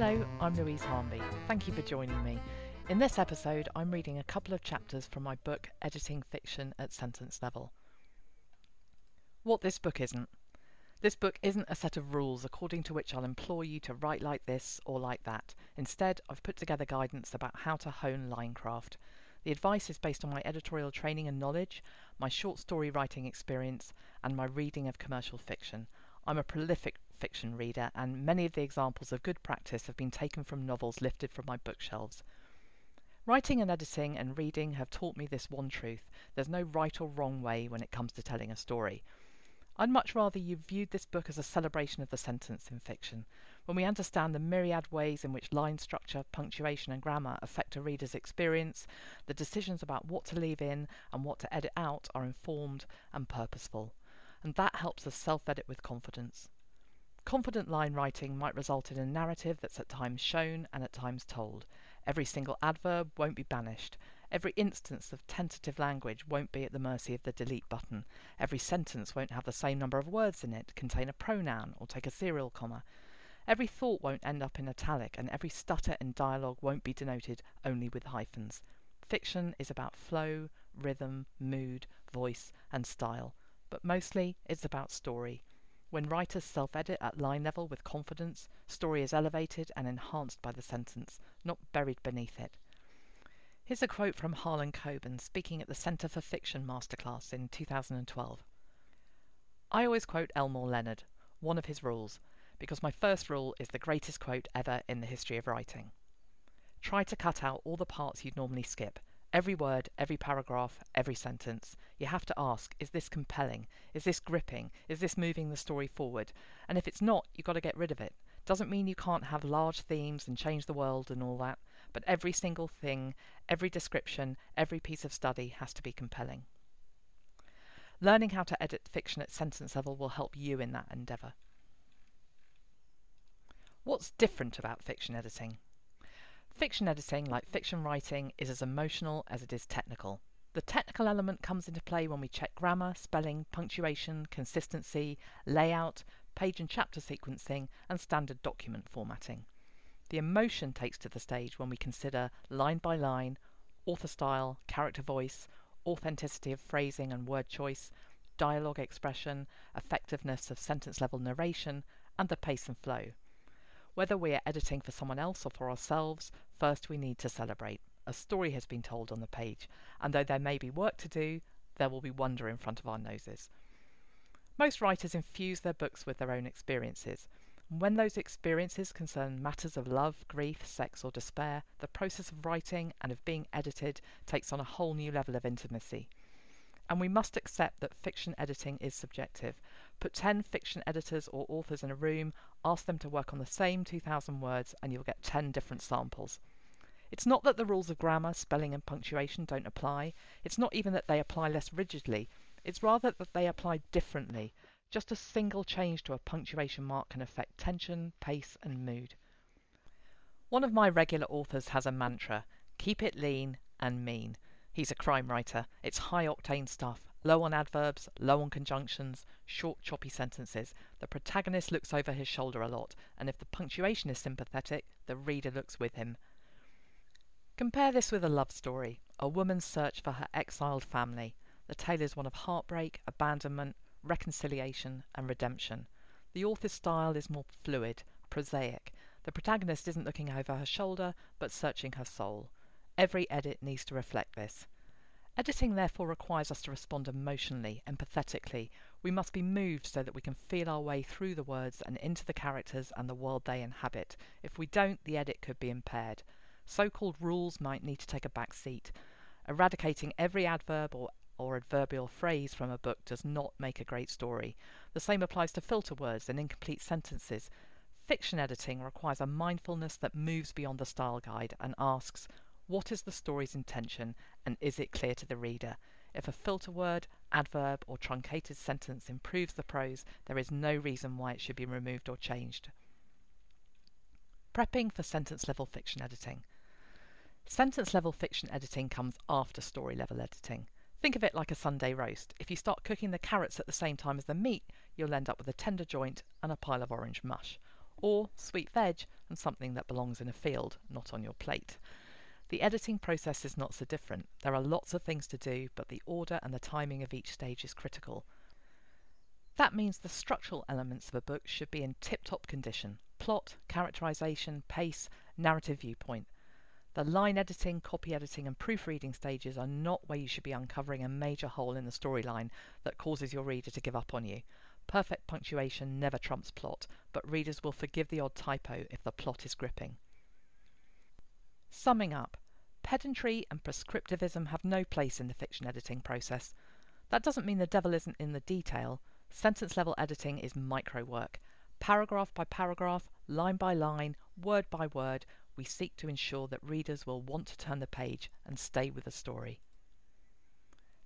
Hello, I'm Louise Harnby. Thank you for joining me. In this episode, I'm reading a couple of chapters from my book Editing Fiction at Sentence Level. What this book isn't. This book isn't a set of rules according to which I'll implore you to write like this or like that. Instead, I've put together guidance about how to hone line craft. The advice is based on my editorial training and knowledge, my short story writing experience, and my reading of commercial fiction. I'm a prolific fiction reader, and many of the examples of good practice have been taken from novels lifted from my bookshelves. Writing and editing and reading have taught me this one truth there's no right or wrong way when it comes to telling a story. I'd much rather you viewed this book as a celebration of the sentence in fiction. When we understand the myriad ways in which line structure, punctuation, and grammar affect a reader's experience, the decisions about what to leave in and what to edit out are informed and purposeful. And that helps us self edit with confidence. Confident line writing might result in a narrative that's at times shown and at times told. Every single adverb won't be banished. Every instance of tentative language won't be at the mercy of the delete button. Every sentence won't have the same number of words in it, contain a pronoun, or take a serial comma. Every thought won't end up in italic, and every stutter in dialogue won't be denoted only with hyphens. Fiction is about flow, rhythm, mood, voice, and style, but mostly it's about story. When writers self edit at line level with confidence, story is elevated and enhanced by the sentence, not buried beneath it. Here's a quote from Harlan Coben speaking at the Centre for Fiction Masterclass in 2012. I always quote Elmore Leonard, one of his rules, because my first rule is the greatest quote ever in the history of writing. Try to cut out all the parts you'd normally skip Every word, every paragraph, every sentence. You have to ask is this compelling? Is this gripping? Is this moving the story forward? And if it's not, you've got to get rid of it. Doesn't mean you can't have large themes and change the world and all that, but every single thing, every description, every piece of study has to be compelling. Learning how to edit fiction at sentence level will help you in that endeavour. What's different about fiction editing? Fiction editing, like fiction writing, is as emotional as it is technical. The technical element comes into play when we check grammar, spelling, punctuation, consistency, layout, page and chapter sequencing, and standard document formatting. The emotion takes to the stage when we consider line by line, author style, character voice, authenticity of phrasing and word choice, dialogue expression, effectiveness of sentence level narration, and the pace and flow. Whether we are editing for someone else or for ourselves, first we need to celebrate. A story has been told on the page, and though there may be work to do, there will be wonder in front of our noses. Most writers infuse their books with their own experiences. When those experiences concern matters of love, grief, sex, or despair, the process of writing and of being edited takes on a whole new level of intimacy. And we must accept that fiction editing is subjective. Put 10 fiction editors or authors in a room, ask them to work on the same 2,000 words, and you'll get 10 different samples. It's not that the rules of grammar, spelling, and punctuation don't apply. It's not even that they apply less rigidly. It's rather that they apply differently. Just a single change to a punctuation mark can affect tension, pace, and mood. One of my regular authors has a mantra keep it lean and mean. He's a crime writer. It's high octane stuff. Low on adverbs, low on conjunctions, short, choppy sentences. The protagonist looks over his shoulder a lot, and if the punctuation is sympathetic, the reader looks with him. Compare this with a love story a woman's search for her exiled family. The tale is one of heartbreak, abandonment, reconciliation, and redemption. The author's style is more fluid, prosaic. The protagonist isn't looking over her shoulder, but searching her soul. Every edit needs to reflect this. Editing therefore requires us to respond emotionally, empathetically. We must be moved so that we can feel our way through the words and into the characters and the world they inhabit. If we don't, the edit could be impaired. So called rules might need to take a back seat. Eradicating every adverb or, or adverbial phrase from a book does not make a great story. The same applies to filter words and incomplete sentences. Fiction editing requires a mindfulness that moves beyond the style guide and asks, what is the story's intention, and is it clear to the reader? If a filter word, adverb, or truncated sentence improves the prose, there is no reason why it should be removed or changed. Prepping for sentence level fiction editing. Sentence level fiction editing comes after story level editing. Think of it like a Sunday roast. If you start cooking the carrots at the same time as the meat, you'll end up with a tender joint and a pile of orange mush. or sweet veg and something that belongs in a field, not on your plate. The editing process is not so different. There are lots of things to do, but the order and the timing of each stage is critical. That means the structural elements of a book should be in tip top condition plot, characterization, pace, narrative viewpoint. The line editing, copy editing, and proofreading stages are not where you should be uncovering a major hole in the storyline that causes your reader to give up on you. Perfect punctuation never trumps plot, but readers will forgive the odd typo if the plot is gripping. Summing up, pedantry and prescriptivism have no place in the fiction editing process. That doesn't mean the devil isn't in the detail. Sentence level editing is micro work. Paragraph by paragraph, line by line, word by word, we seek to ensure that readers will want to turn the page and stay with the story.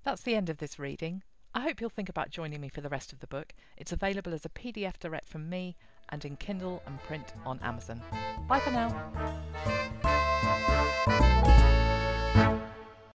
That's the end of this reading. I hope you'll think about joining me for the rest of the book. It's available as a PDF direct from me and in Kindle and print on Amazon. Bye for now. Música